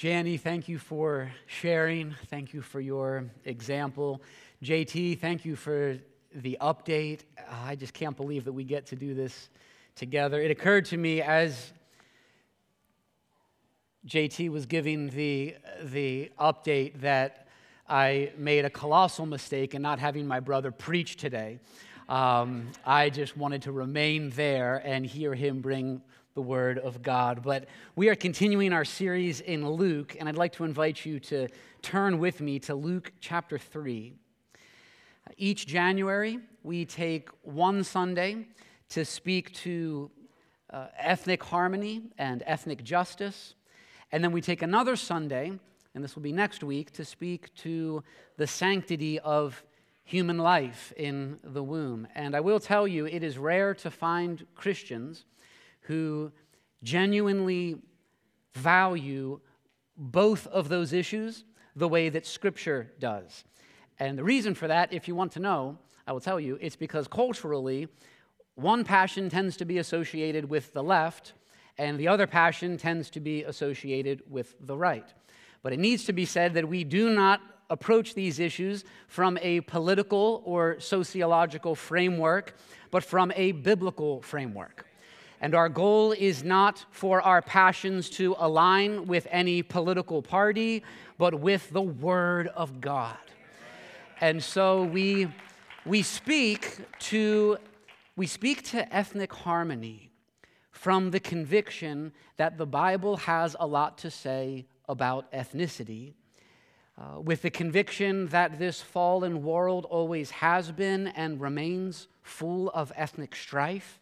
Janny, thank you for sharing. Thank you for your example. JT, thank you for the update. I just can't believe that we get to do this together. It occurred to me as JT was giving the, the update that I made a colossal mistake in not having my brother preach today. Um, I just wanted to remain there and hear him bring the Word of God. But we are continuing our series in Luke, and I'd like to invite you to turn with me to Luke chapter 3. Each January, we take one Sunday to speak to uh, ethnic harmony and ethnic justice. And then we take another Sunday, and this will be next week, to speak to the sanctity of human life in the womb. And I will tell you, it is rare to find Christians who genuinely value both of those issues the way that Scripture does. And the reason for that, if you want to know, I will tell you, it's because culturally, one passion tends to be associated with the left, and the other passion tends to be associated with the right. But it needs to be said that we do not approach these issues from a political or sociological framework, but from a biblical framework. And our goal is not for our passions to align with any political party, but with the Word of God. And so we, we speak to we speak to ethnic harmony from the conviction that the Bible has a lot to say about ethnicity, uh, with the conviction that this fallen world always has been and remains full of ethnic strife,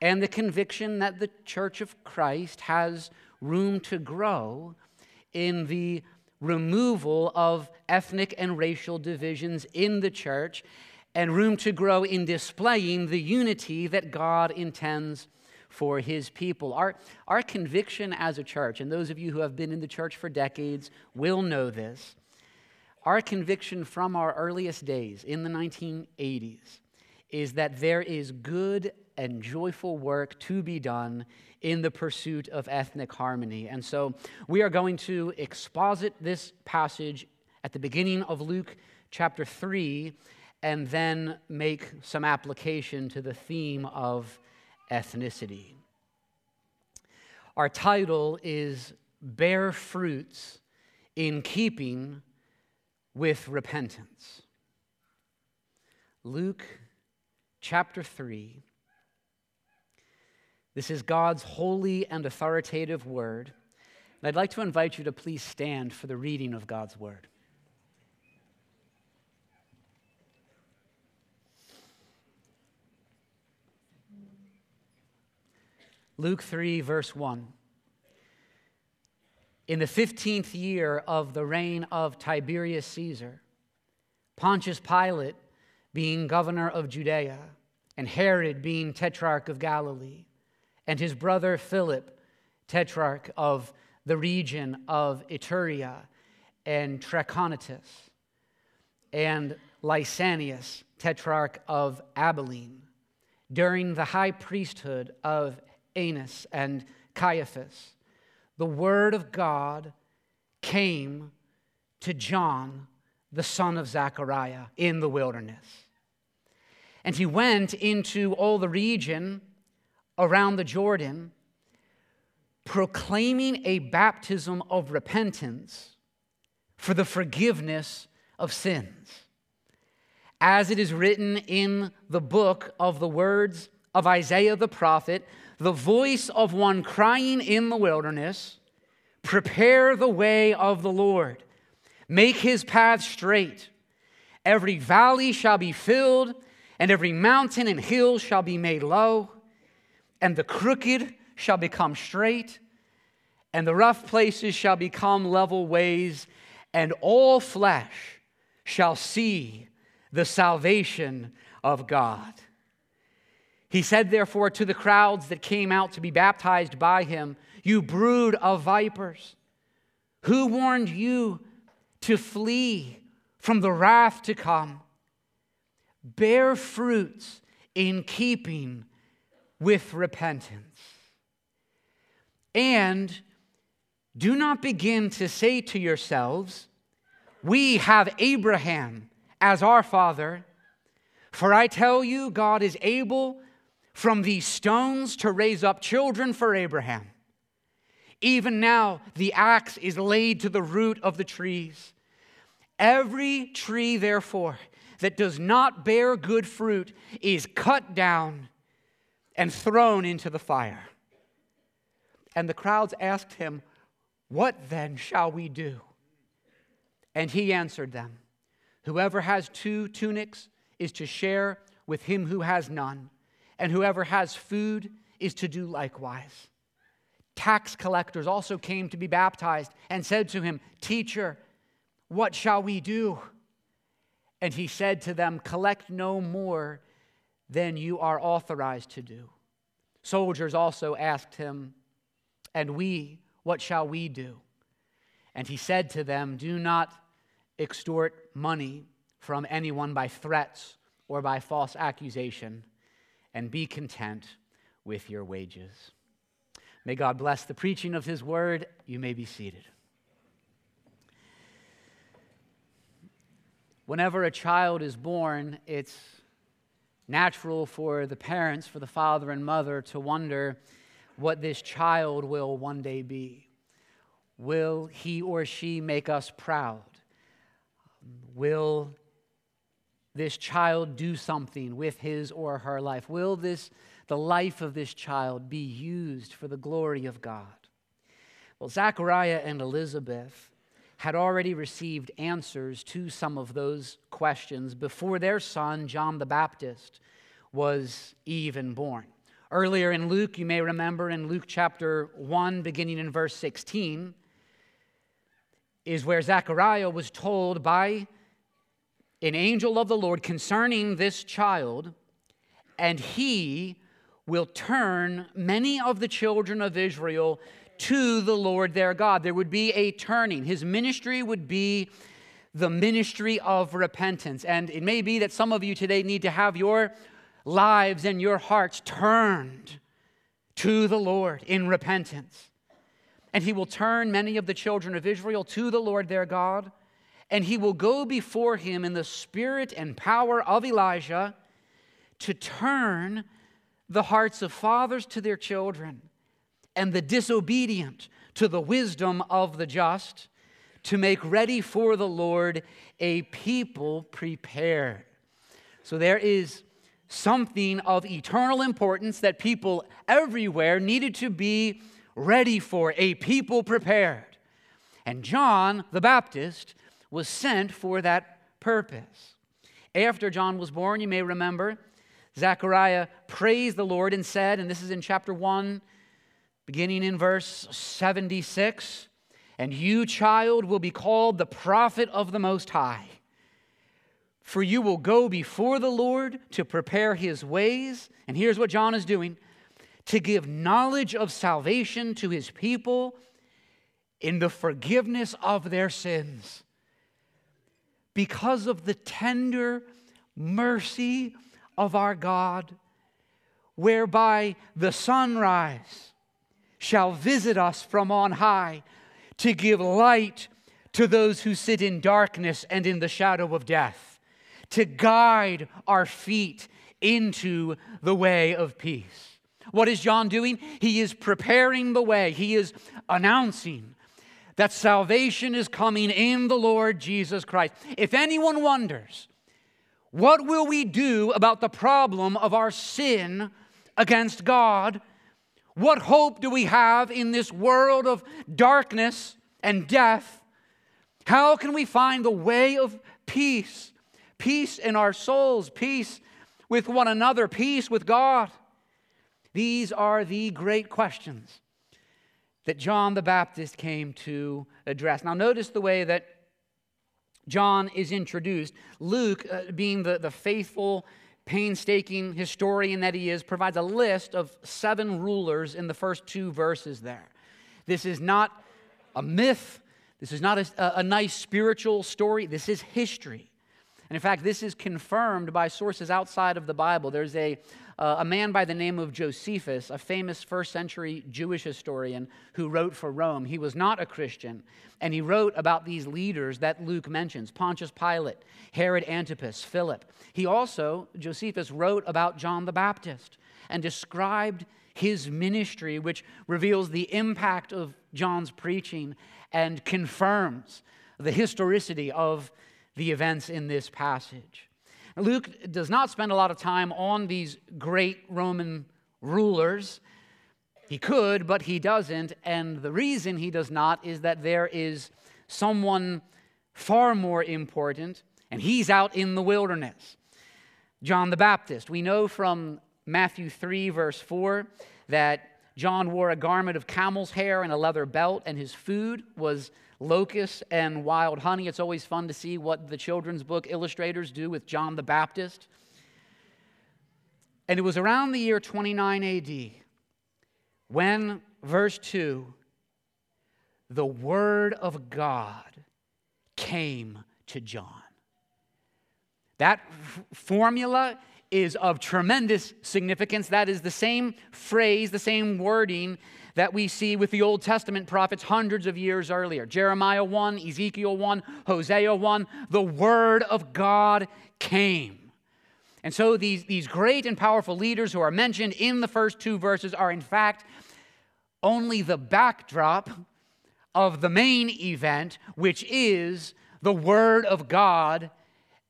and the conviction that the Church of Christ has room to grow in the removal of ethnic and racial divisions in the church and room to grow in displaying the unity that God intends for his people. Our, our conviction as a church, and those of you who have been in the church for decades will know this, our conviction from our earliest days in the 1980s is that there is good and joyful work to be done in the pursuit of ethnic harmony. And so we are going to exposit this passage at the beginning of Luke chapter 3 and then make some application to the theme of ethnicity. Our title is Bear Fruits in Keeping with Repentance. Luke chapter 3 this is God's holy and authoritative word. And I'd like to invite you to please stand for the reading of God's word. Luke 3, verse 1. In the 15th year of the reign of Tiberius Caesar, Pontius Pilate being governor of Judea, and Herod being tetrarch of Galilee, and his brother Philip, tetrarch of the region of Iturea and Trachonitis, and Lysanias, tetrarch of Abilene, during the high priesthood of Annas and Caiaphas, the word of God came to John, the son of Zechariah, in the wilderness. And he went into all the region around the Jordan, proclaiming a baptism of repentance for the forgiveness of sins. As it is written in the book of the words of Isaiah the prophet, the voice of one crying in the wilderness, Prepare the way of the Lord, make his path straight. Every valley shall be filled, and every mountain and hill shall be made low and the crooked shall become straight, and the rough places shall become level ways, and all flesh shall see the salvation of God. He said, therefore, to the crowds that came out to be baptized by him, You brood of vipers, who warned you to flee from the wrath to come? Bear fruits in keeping with repentance. And Do not begin to say to yourselves, We have Abraham as our father. For I tell you, God is able from these stones to raise up children for Abraham. Even now, the axe is laid to the root of the trees. Every tree, therefore, that does not bear good fruit is cut down and thrown into the fire. And the crowds asked him, What then shall we do? And he answered them, Whoever has two tunics is to share with him who has none, and whoever has food is to do likewise. Tax collectors also came to be baptized and said to him, Teacher, what shall we do? And he said to them, Collect no more than you are authorized to do. Soldiers also asked him, And we, what shall we do? And he said to them, Do not extort money from anyone by threats or by false accusation, and be content with your wages. May God bless the preaching of his word. You may be seated. Whenever a child is born, it's natural for the parents, for the father and mother, to wonder what this child will one day be. Will he or she make us proud? Will this child do something with his or her life? Will this, the life of this child be used for the glory of God? Well, Zechariah and Elizabeth had already received answers to some of those questions before their son, John the Baptist, was even born. Earlier in Luke, you may remember in Luke chapter 1, beginning in verse 16, is where Zechariah was told by an angel of the Lord concerning this child, and he will turn many of the children of Israel to the Lord their God. There would be a turning. His ministry would be the ministry of repentance. And it may be that some of you today need to have your lives and your hearts turned to the Lord in repentance. And he will turn many of the children of Israel to the Lord their God and he will go before him in the spirit and power of Elijah to turn the hearts of fathers to their children and the disobedient to the wisdom of the just, to make ready for the Lord a people prepared. So there is something of eternal importance that people everywhere needed to be ready for, a people prepared. And John the Baptist was sent for that purpose. After John was born, you may remember, Zechariah praised the Lord and said, and this is in chapter 1, beginning in verse 76 And you, child, will be called the prophet of the Most High. For you will go before the Lord to prepare his ways. And here's what John is doing to give knowledge of salvation to his people in the forgiveness of their sins because of the tender mercy of our God, whereby the sunrise shall visit us from on high to give light to those who sit in darkness and in the shadow of death, to guide our feet into the way of peace. What is John doing? He is preparing the way, he is announcing that salvation is coming in the Lord Jesus Christ. If anyone wonders, what will we do about the problem of our sin against God? What hope do we have in this world of darkness and death? How can we find the way of peace? Peace in our souls, peace with one another, peace with God. These are the great questions that John the Baptist came to address. Now, notice the way that John is introduced. Luke, uh, being the, the faithful, painstaking historian that he is, provides a list of seven rulers in the first two verses there. This is not a myth, this is not a, a nice spiritual story, this is history. And in fact, this is confirmed by sources outside of the Bible. There's a, uh, a man by the name of Josephus, a famous first century Jewish historian who wrote for Rome. He was not a Christian, and he wrote about these leaders that Luke mentions Pontius Pilate, Herod Antipas, Philip. He also, Josephus, wrote about John the Baptist and described his ministry, which reveals the impact of John's preaching and confirms the historicity of the events in this passage. Luke does not spend a lot of time on these great Roman rulers. He could, but he doesn't. And the reason he does not is that there is someone far more important, and he's out in the wilderness. John the Baptist. We know from Matthew 3, verse 4, that John wore a garment of camel's hair and a leather belt, and his food was locusts and wild honey. It's always fun to see what the children's book illustrators do with John the Baptist. And it was around the year 29 AD when, verse 2, the word of God came to John. That f- formula is of tremendous significance. That is the same phrase, the same wording that we see with the Old Testament prophets hundreds of years earlier Jeremiah 1, Ezekiel 1, Hosea 1. The Word of God came. And so these, these great and powerful leaders who are mentioned in the first two verses are, in fact, only the backdrop of the main event, which is the Word of God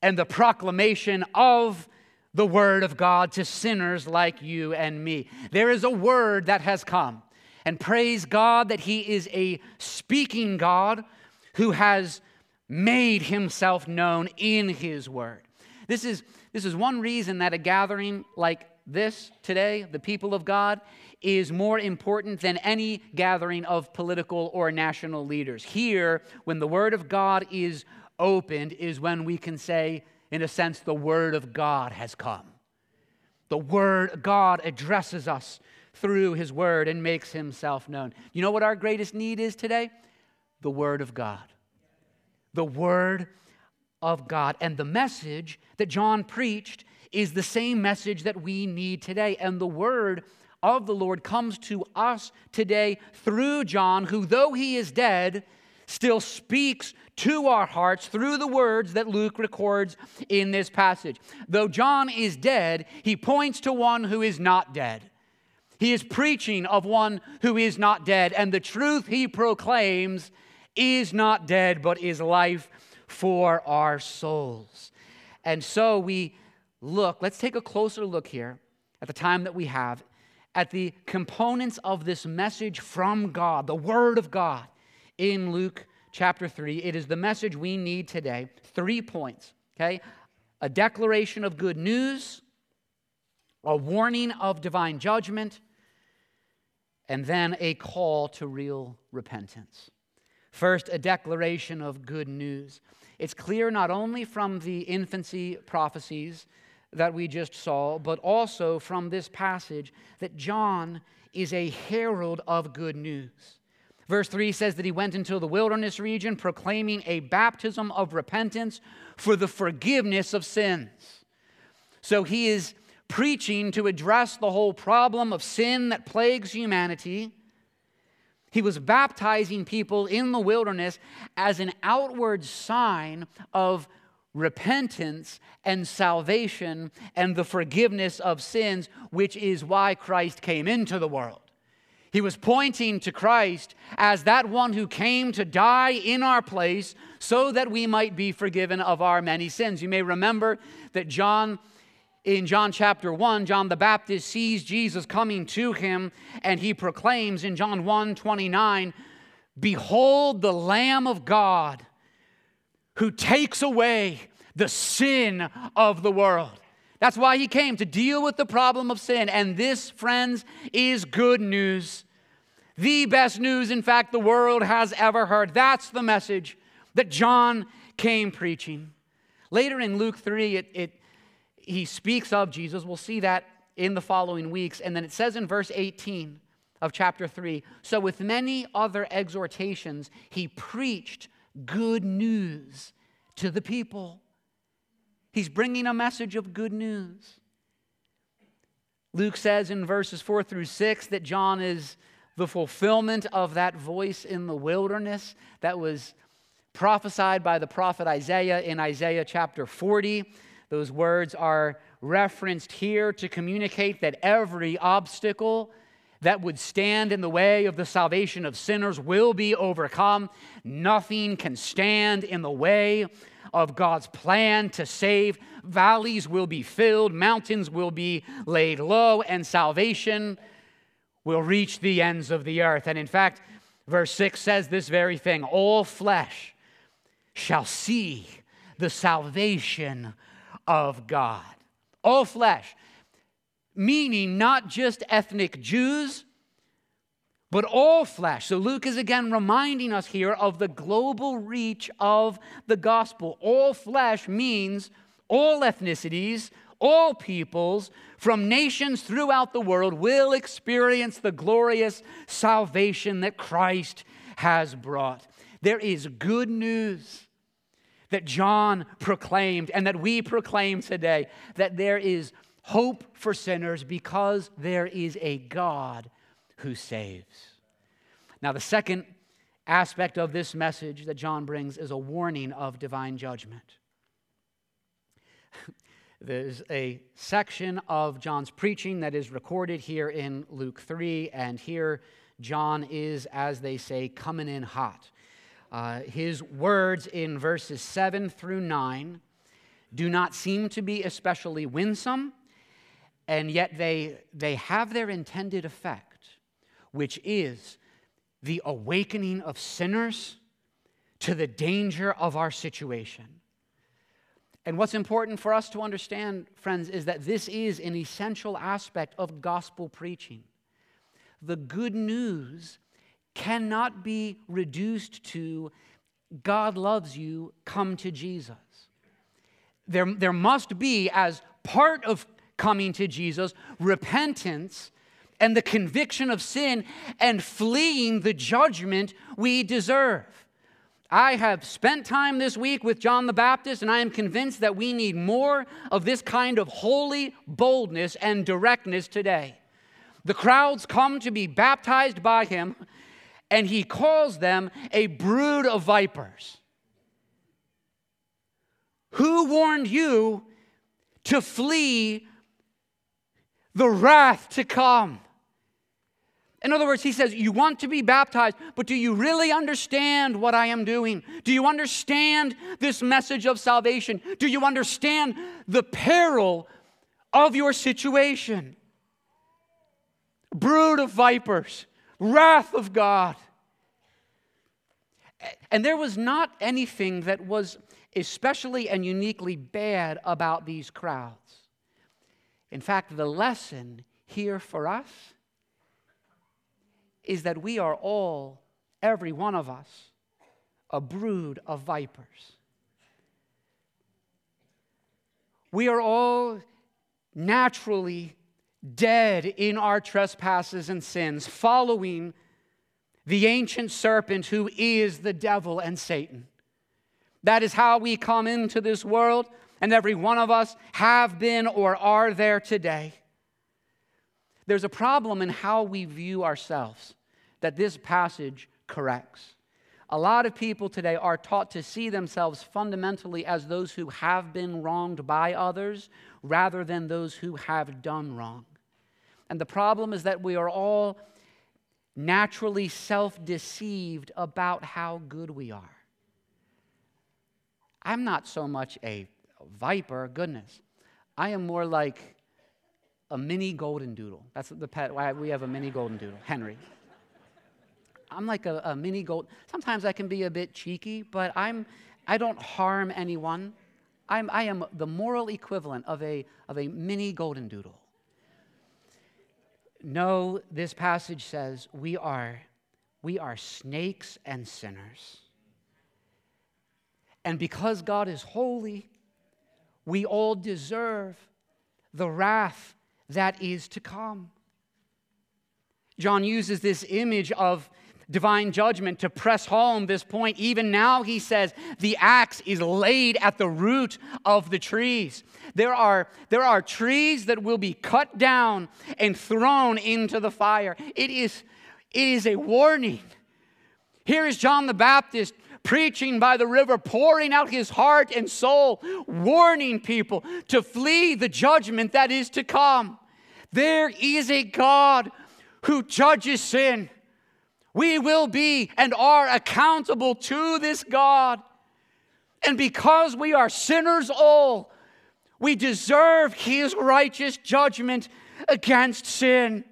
and the proclamation of the Word of God to sinners like you and me. There is a Word that has come. And praise God that He is a speaking God who has made Himself known in His Word. This is, this is one reason that a gathering like this today, the people of God, is more important than any gathering of political or national leaders. Here, when the Word of God is opened, is when we can say, in a sense, the Word of God has come. The Word, God addresses us through His Word and makes Himself known. You know what our greatest need is today? The Word of God. The Word of God. And the message that John preached is the same message that we need today. And the Word of the Lord comes to us today through John, who, though he is dead, still speaks to our hearts through the words that Luke records in this passage. Though John is dead, he points to one who is not dead. He is preaching of one who is not dead, and the truth he proclaims is not dead, but is life for our souls. And so we look, let's take a closer look here at the time that we have at the components of this message from God, the Word of God in Luke chapter 3. It is the message we need today. Three points, okay? A declaration of good news, a warning of divine judgment, and then a call to real repentance. First, a declaration of good news. It's clear not only from the infancy prophecies that we just saw, but also from this passage that John is a herald of good news. Verse 3 says that he went into the wilderness region proclaiming a baptism of repentance for the forgiveness of sins. So he is preaching to address the whole problem of sin that plagues humanity. He was baptizing people in the wilderness as an outward sign of repentance and salvation and the forgiveness of sins, which is why Christ came into the world. He was pointing to Christ as that one who came to die in our place so that we might be forgiven of our many sins. You may remember that John, in John chapter 1, John the Baptist sees Jesus coming to him and he proclaims in John 1 29, Behold the Lamb of God who takes away the sin of the world. That's why he came to deal with the problem of sin. And this, friends, is good news the best news, in fact, the world has ever heard. That's the message that John came preaching. Later in Luke 3, it, it, he speaks of Jesus. We'll see that in the following weeks. And then it says in verse 18 of chapter 3 So, with many other exhortations, he preached good news to the people. He's bringing a message of good news. Luke says in verses 4 through 6 that John is the fulfillment of that voice in the wilderness that was prophesied by the prophet Isaiah in Isaiah chapter 40. Those words are referenced here to communicate that every obstacle that would stand in the way of the salvation of sinners will be overcome. Nothing can stand in the way of God's plan to save. Valleys will be filled, mountains will be laid low, and salvation will reach the ends of the earth. And in fact, verse 6 says this very thing all flesh shall see the salvation of God. All flesh, meaning not just ethnic Jews, but all flesh. So Luke is again reminding us here of the global reach of the gospel. All flesh means all ethnicities, all peoples from nations throughout the world will experience the glorious salvation that Christ has brought. There is good news that John proclaimed and that we proclaim today that there is hope for sinners because there is a God who saves. Now, the second aspect of this message that John brings is a warning of divine judgment. There's a section of John's preaching that is recorded here in Luke 3, and here John is, as they say, coming in hot. Uh, his words in verses 7 through 9 do not seem to be especially winsome, and yet they, they have their intended effect, which is the awakening of sinners to the danger of our situation. And what's important for us to understand, friends, is that this is an essential aspect of gospel preaching. The good news cannot be reduced to God loves you, come to Jesus. There, there must be, as part of coming to Jesus, repentance and the conviction of sin and fleeing the judgment we deserve. I have spent time this week with John the Baptist, and I am convinced that we need more of this kind of holy boldness and directness today. The crowds come to be baptized by him, and he calls them a brood of vipers. Who warned you to flee the wrath to come? In other words, he says, You want to be baptized, but do you really understand what I am doing? Do you understand this message of salvation? Do you understand the peril of your situation? Brood of vipers, wrath of God. And there was not anything that was especially and uniquely bad about these crowds. In fact, the lesson here for us is that we are all, every one of us, a brood of vipers. We are all naturally dead in our trespasses and sins, following the ancient serpent who is the devil and Satan. That is how we come into this world, and every one of us have been or are there today. There's a problem in how we view ourselves that this passage corrects. A lot of people today are taught to see themselves fundamentally as those who have been wronged by others rather than those who have done wrong. And the problem is that we are all naturally self deceived about how good we are. I'm not so much a viper, goodness. I am more like a mini golden doodle. That's the pet. We have a mini golden doodle, Henry. I'm like a, a mini goat. Sometimes I can be a bit cheeky, but I'm, I don't harm anyone. I'm, I am the moral equivalent of a, of a mini golden doodle. No, this passage says we are, we are snakes and sinners. And because God is holy, we all deserve the wrath that is to come. John uses this image of divine judgment to press home this point. Even now, he says, the axe is laid at the root of the trees. There are, there are trees that will be cut down and thrown into the fire. It is, it is a warning. Here is John the Baptist preaching by the river, pouring out his heart and soul, warning people to flee the judgment that is to come. There is a God who judges sin. We will be and are accountable to this God. And because we are sinners all, we deserve his righteous judgment against sin.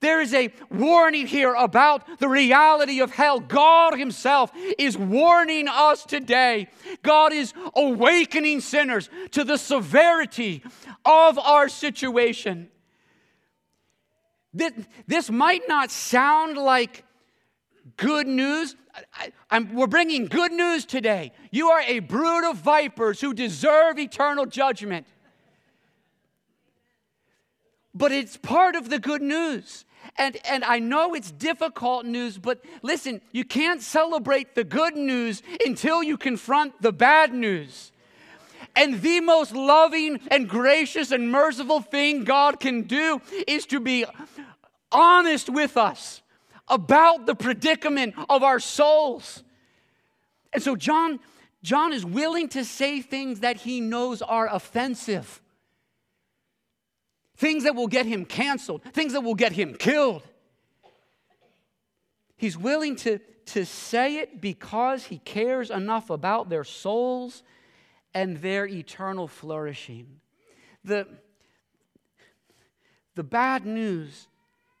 There is a warning here about the reality of hell. God Himself is warning us today. God is awakening sinners to the severity of our situation. This, this might not sound like good news. I, we're bringing good news today. You are a brood of vipers who deserve eternal judgment. But it's part of the good news. And, and I know it's difficult news, but listen, you can't celebrate the good news until you confront the bad news. And the most loving and gracious and merciful thing God can do is to be honest with us about the predicament of our souls. And so John John is willing to say things that he knows are offensive. Things that will get him canceled, things that will get him killed. He's willing to, to say it because he cares enough about their souls and their eternal flourishing. The, the bad news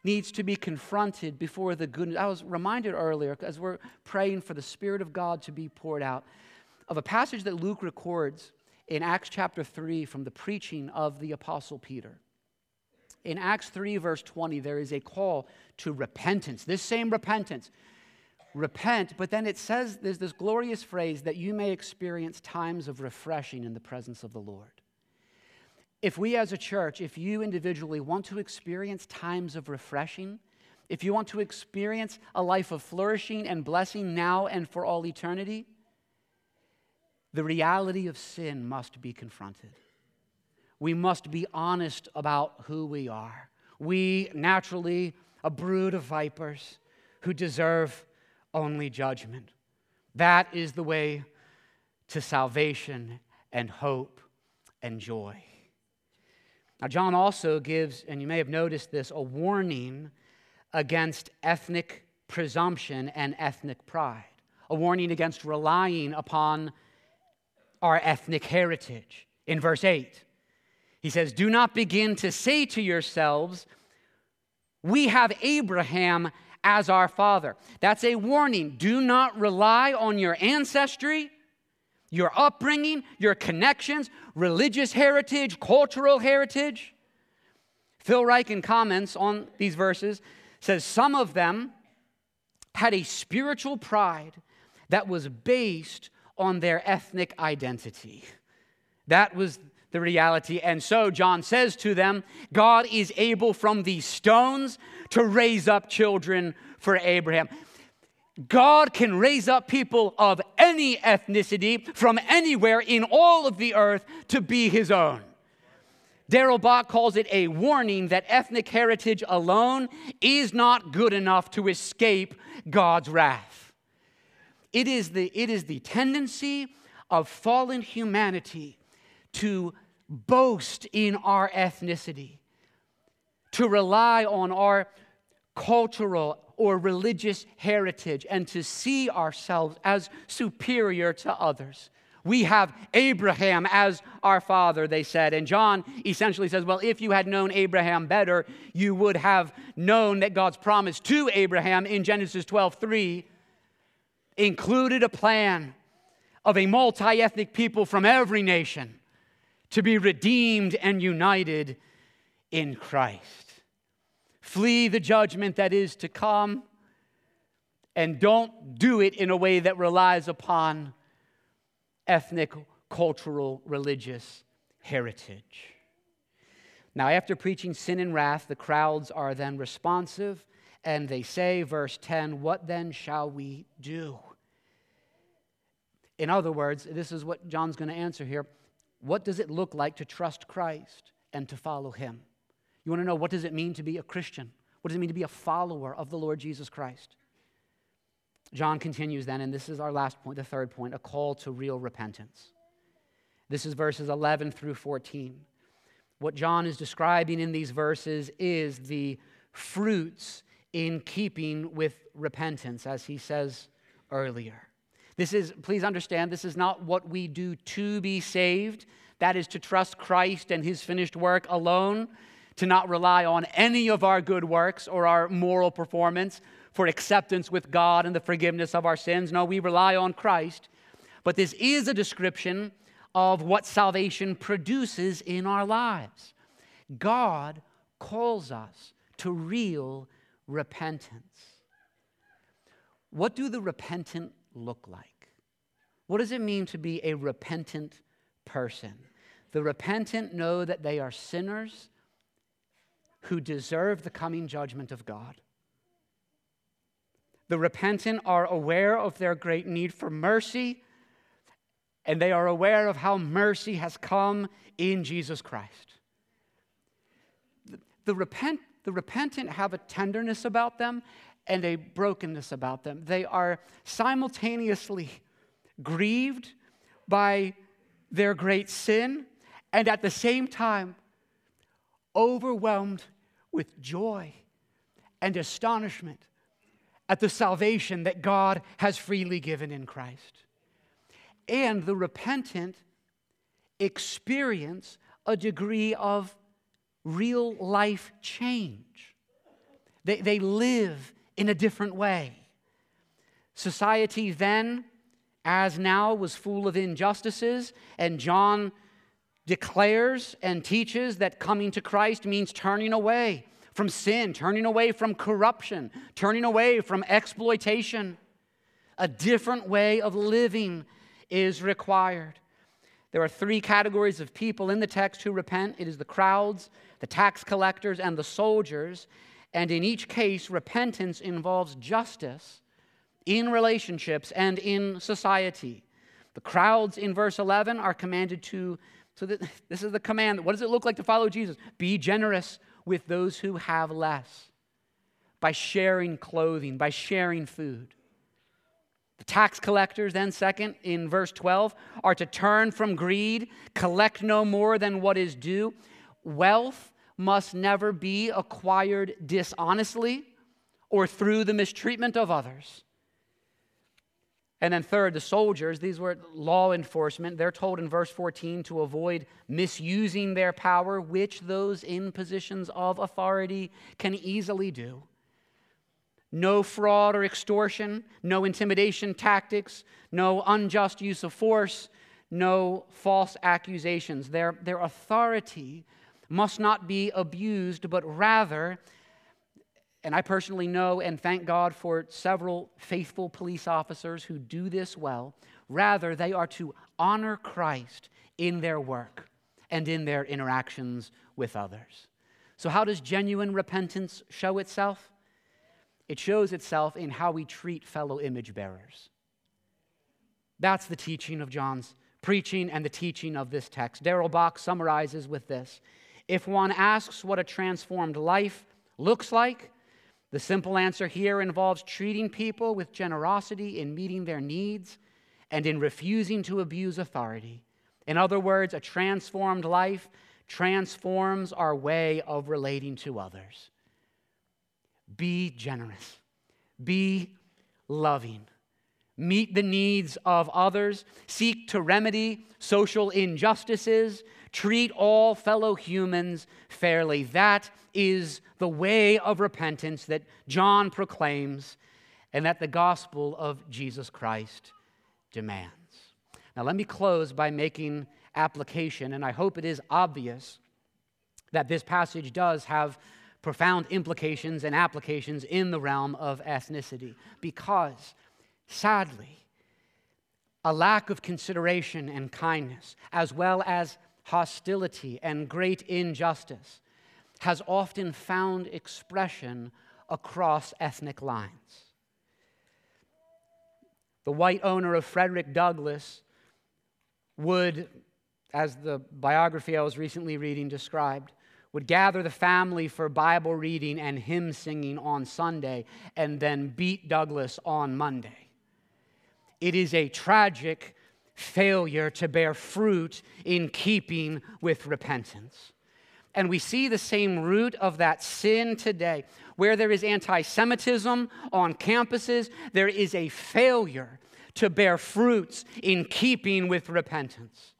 needs to be confronted before the good news. I was reminded earlier, as we're praying for the Spirit of God to be poured out, of a passage that Luke records in Acts chapter 3 from the preaching of the Apostle Peter. In Acts 3, verse 20, there is a call to repentance, this same repentance. Repent, but then it says there's this glorious phrase that you may experience times of refreshing in the presence of the Lord. If we as a church, if you individually want to experience times of refreshing, if you want to experience a life of flourishing and blessing now and for all eternity, the reality of sin must be confronted. We must be honest about who we are. We, naturally, a brood of vipers who deserve only judgment. That is the way to salvation and hope and joy. Now, John also gives, and you may have noticed this, a warning against ethnic presumption and ethnic pride, a warning against relying upon our ethnic heritage. In verse 8, he says, Do not begin to say to yourselves, We have Abraham as our father. That's a warning. Do not rely on your ancestry your upbringing, your connections, religious heritage, cultural heritage. Phil Ryken comments on these verses, says some of them had a spiritual pride that was based on their ethnic identity. That was the reality. And so John says to them, God is able from these stones to raise up children for Abraham. God can raise up people of any ethnicity from anywhere in all of the earth to be his own. Darrell Bock calls it a warning that ethnic heritage alone is not good enough to escape God's wrath. It is the, it is the tendency of fallen humanity to boast in our ethnicity, to rely on our cultural or religious heritage and to see ourselves as superior to others. We have Abraham as our father, they said. And John essentially says, Well, if you had known Abraham better, you would have known that God's promise to Abraham in Genesis 12 3 included a plan of a multi ethnic people from every nation to be redeemed and united in Christ. Flee the judgment that is to come, and don't do it in a way that relies upon ethnic, cultural, religious heritage. Now, after preaching sin and wrath, the crowds are then responsive And they say, verse 10, What then shall we do? In other words, this is what John's going to answer here. What does it look like to trust Christ and to follow him? You want to know what does it mean to be a Christian? What does it mean to be a follower of the Lord Jesus Christ? John continues then, and this is our last point, the third point, a call to real repentance. This is verses 11 through 14. What John is describing in these verses is the fruits in keeping with repentance, as he says earlier. This is, please understand, this is not what we do to be saved. That is to trust Christ and his finished work alone, to not rely on any of our good works or our moral performance for acceptance with God and the forgiveness of our sins. No, we rely on Christ. But this is a description of what salvation produces in our lives. God calls us to real repentance. What do the repentant look like? What does it mean to be a repentant person? The repentant know that they are sinners who deserve the coming judgment of God. The repentant are aware of their great need for mercy, and they are aware of how mercy has come in Jesus Christ. The, the, repent, the repentant have a tenderness about them and a brokenness about them. They are simultaneously grieved by their great sin and at the same time overwhelmed with joy and astonishment at the salvation that God has freely given in Christ. And the repentant experience a degree of real life change. They, they live in a different way. Society then, as now, was full of injustices, and John declares and teaches that coming to Christ means turning away from sin, turning away from corruption, turning away from exploitation. A different way of living is required. There are three categories of people in the text who repent it is the crowds, the tax collectors, and the soldiers. And in each case, repentance involves justice in relationships and in society. The crowds in verse 11 are commanded to, so that, this is the command. What does it look like to follow Jesus? Be generous with those who have less by sharing clothing, by sharing food. The tax collectors, then, second, in verse 12, are to turn from greed, collect no more than what is due. Wealth must never be acquired dishonestly or through the mistreatment of others. And then, third, the soldiers, these were law enforcement. They're told in verse 14 to avoid misusing their power, which those in positions of authority can easily do. No fraud or extortion, no intimidation tactics, no unjust use of force, no false accusations. Their, their authority must not be abused, but rather, and I personally know and thank God for several faithful police officers who do this well, rather, they are to honor Christ in their work and in their interactions with others. So, how does genuine repentance show itself? It shows itself in how we treat fellow image bearers. That's the teaching of John's preaching and the teaching of this text. Darrell Bock summarizes with this if one asks what a transformed life looks like, the simple answer here involves treating people with generosity in meeting their needs and in refusing to abuse authority. In other words, a transformed life transforms our way of relating to others. Be generous, be loving, meet the needs of others, seek to remedy social injustices, treat all fellow humans fairly. That is the way of repentance that John proclaims and that the gospel of Jesus Christ demands. Now, let me close by making application, and I hope it is obvious that this passage does have profound implications and applications in the realm of ethnicity because, sadly, a lack of consideration and kindness, as well as hostility and great injustice, has often found expression across ethnic lines. The white owner of Frederick Douglass would, as the biography I was recently reading described, would gather the family for Bible reading and hymn singing on Sunday and then beat Douglass on Monday. It is a tragic failure to bear fruit in keeping with repentance. And we see the same root of that sin today. Where there is anti Semitism on campuses, there is a failure to bear fruits in keeping with repentance.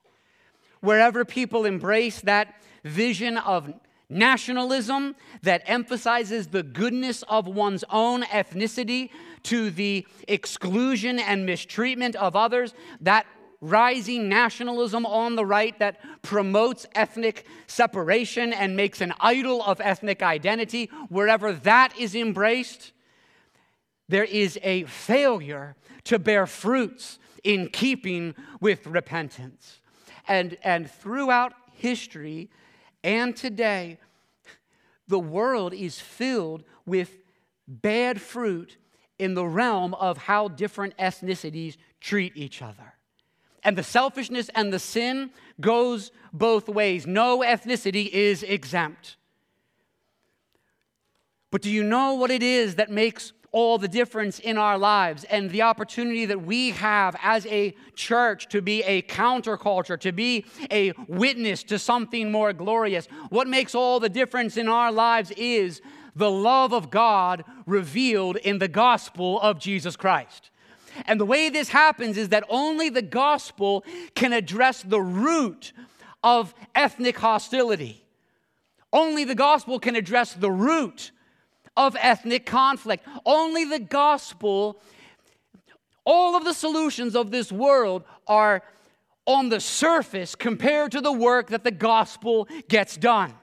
Wherever people embrace that vision of nationalism that emphasizes the goodness of one's own ethnicity to the exclusion and mistreatment of others, that rising nationalism on the right that promotes ethnic separation and makes an idol of ethnic identity, wherever that is embraced, there is a failure to bear fruits in keeping with repentance. And, and throughout history and today, the world is filled with bad fruit in the realm of how different ethnicities treat each other. And the selfishness and the sin goes both ways. No ethnicity is exempt. But do you know what it is that makes all the difference in our lives and the opportunity that we have as a church to be a counterculture, to be a witness to something more glorious? What makes all the difference in our lives is the love of God revealed in the gospel of Jesus Christ. And the way this happens is that only the gospel can address the root of ethnic hostility. Only the gospel can address the root of ethnic conflict. Only the gospel, all of the solutions of this world are on the surface compared to the work that the gospel gets done.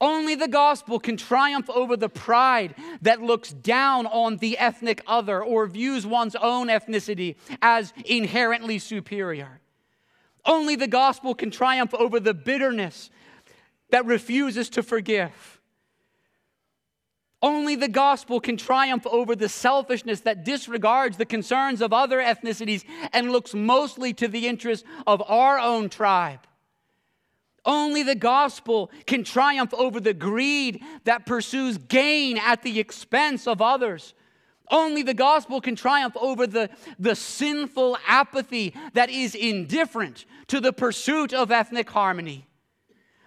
Only the gospel can triumph over the pride that looks down on the ethnic other or views one's own ethnicity as inherently superior. Only the gospel can triumph over the bitterness that refuses to forgive. Only the gospel can triumph over the selfishness that disregards the concerns of other ethnicities and looks mostly to the interests of our own tribe. Only the gospel can triumph over the greed that pursues gain at the expense of others. Only the gospel can triumph over the, the sinful apathy that is indifferent to the pursuit of ethnic harmony.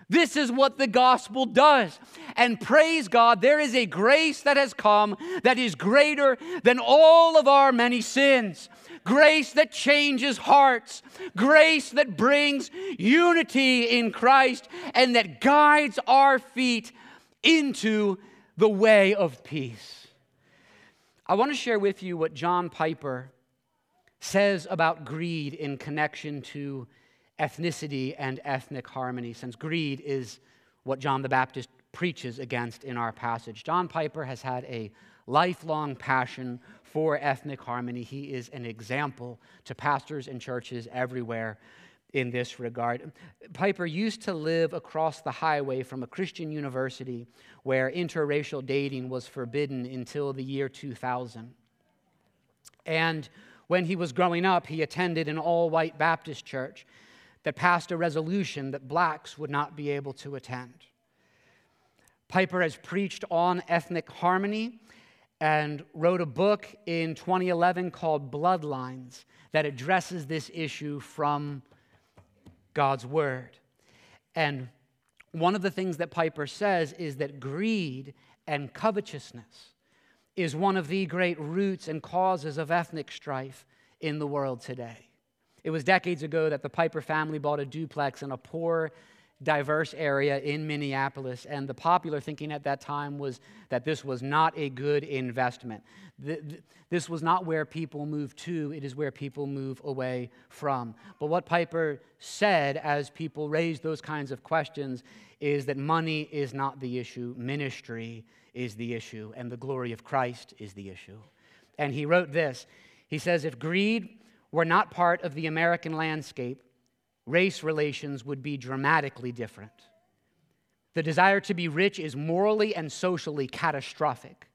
This is what the gospel does. And praise God, there is a grace that has come that is greater than all of our many sins grace that changes hearts, grace that brings unity in Christ, and that guides our feet into the way of peace. I want to share with you what John Piper says about greed in connection to ethnicity and ethnic harmony, since greed is what John the Baptist preaches against in our passage. John Piper has had a lifelong passion for ethnic harmony. He is an example to pastors and churches everywhere in this regard. Piper used to live across the highway from a Christian university where interracial dating was forbidden until the year 2000. And when he was growing up, he attended an all white Baptist church that passed a resolution that blacks would not be able to attend. Piper has preached on ethnic harmony and wrote a book in 2011 called Bloodlines that addresses this issue from God's Word. And one of the things that Piper says is that greed and covetousness is one of the great roots and causes of ethnic strife in the world today. It was decades ago that the Piper family bought a duplex in a poor diverse area in Minneapolis, and the popular thinking at that time was that this was not a good investment. This was not where people move to, it is where people move away from. But what Piper said as people raised those kinds of questions is that money is not the issue, ministry is the issue, and the glory of Christ is the issue. And he wrote this He says, If greed were not part of the American landscape, race relations would be dramatically different. The desire to be rich is morally and socially catastrophic.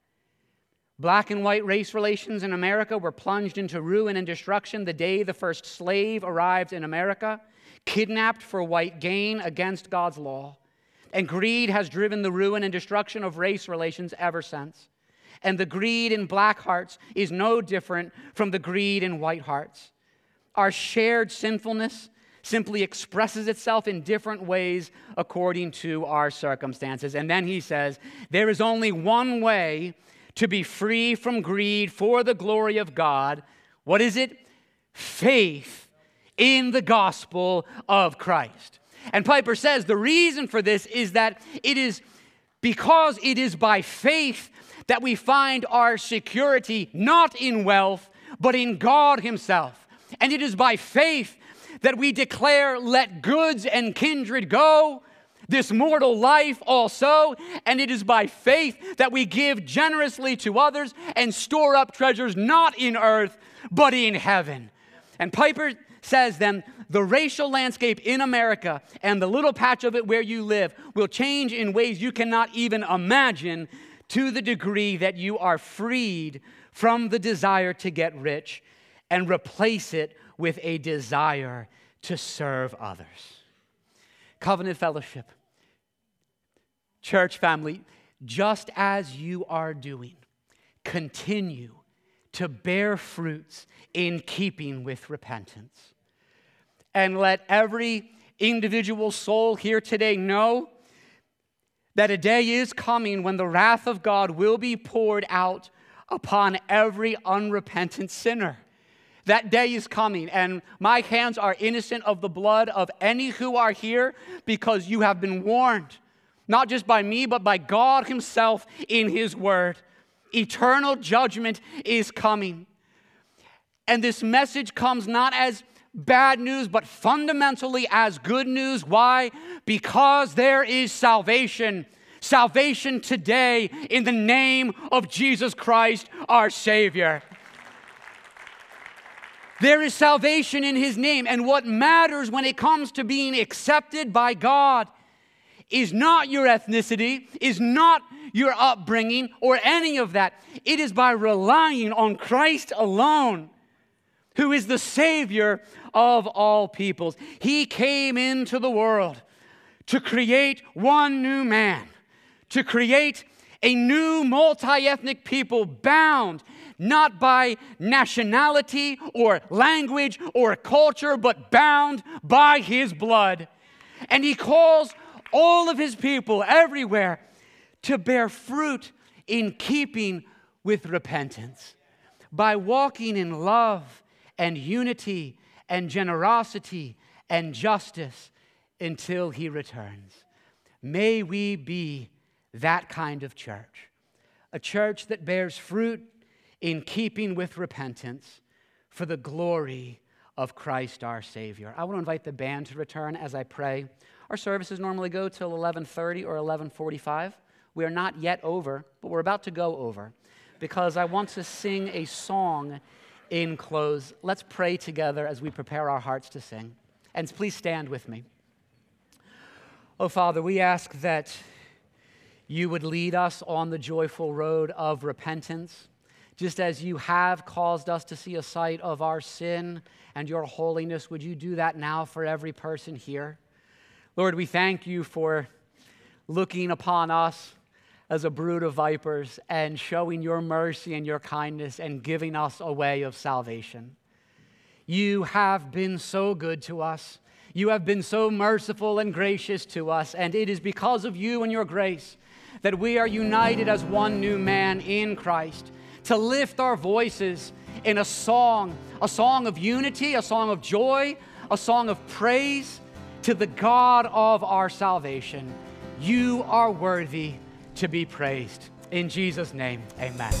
Black and white race relations in America were plunged into ruin and destruction the day the first slave arrived in America, kidnapped for white gain against God's law. And greed has driven the ruin and destruction of race relations ever since. And the greed in black hearts is no different from the greed in white hearts. Our shared sinfulness simply expresses itself in different ways according to our circumstances. And then he says, There is only one way to be free from greed for the glory of God. What is it? Faith in the gospel of Christ. And Piper says the reason for this is that it is because it is by faith that we find our security not in wealth, but in God Himself. And it is by faith that we declare, let goods and kindred go, this mortal life also. And it is by faith that we give generously to others and store up treasures not in earth, but in heaven. And Piper says then the racial landscape in America and the little patch of it where you live will change in ways you cannot even imagine to the degree that you are freed from the desire to get rich and replace it with a desire to serve others. Covenant fellowship, church family, just as you are doing, continue to bear fruits in keeping with repentance. And let every individual soul here today know that a day is coming when the wrath of God will be poured out upon every unrepentant sinner. That day is coming, and my hands are innocent of the blood of any who are here because you have been warned, not just by me, but by God Himself in His Word. Eternal judgment is coming. And this message comes not as bad news, but fundamentally as good news. Why? Because there is salvation. Salvation today in the name of Jesus Christ, our Savior. There is salvation in his name. And what matters when it comes to being accepted by God is not your ethnicity, is not your upbringing, or any of that. It is by relying on Christ alone, who is the Savior of all peoples. He came into the world to create one new man, to create a new multi ethnic people bound not by nationality or language or culture, but bound by his blood. And he calls all of his people everywhere to bear fruit in keeping with repentance by walking in love and unity and generosity and justice until he returns. May we be that kind of church, a church that bears fruit in keeping with repentance for the glory of Christ our Savior. I want to invite the band to return as I pray. Our services normally go till 11:30 or 11:45. We are not yet over, but we're about to go over because I want to sing a song in close. Let's pray together as we prepare our hearts to sing. And please stand with me. Oh Father, we ask that you would lead us on the joyful road of repentance just as you have caused us to see a sight of our sin and your holiness, would you do that now for every person here? Lord, we thank you for looking upon us as a brood of vipers and showing your mercy and your kindness and giving us a way of salvation. You have been so good to us. You have been so merciful and gracious to us, and it is because of you and your grace that we are united as one new man in Christ to lift our voices in a song, a song of unity, a song of joy, a song of praise to the God of our salvation. You are worthy to be praised. In Jesus' name, amen.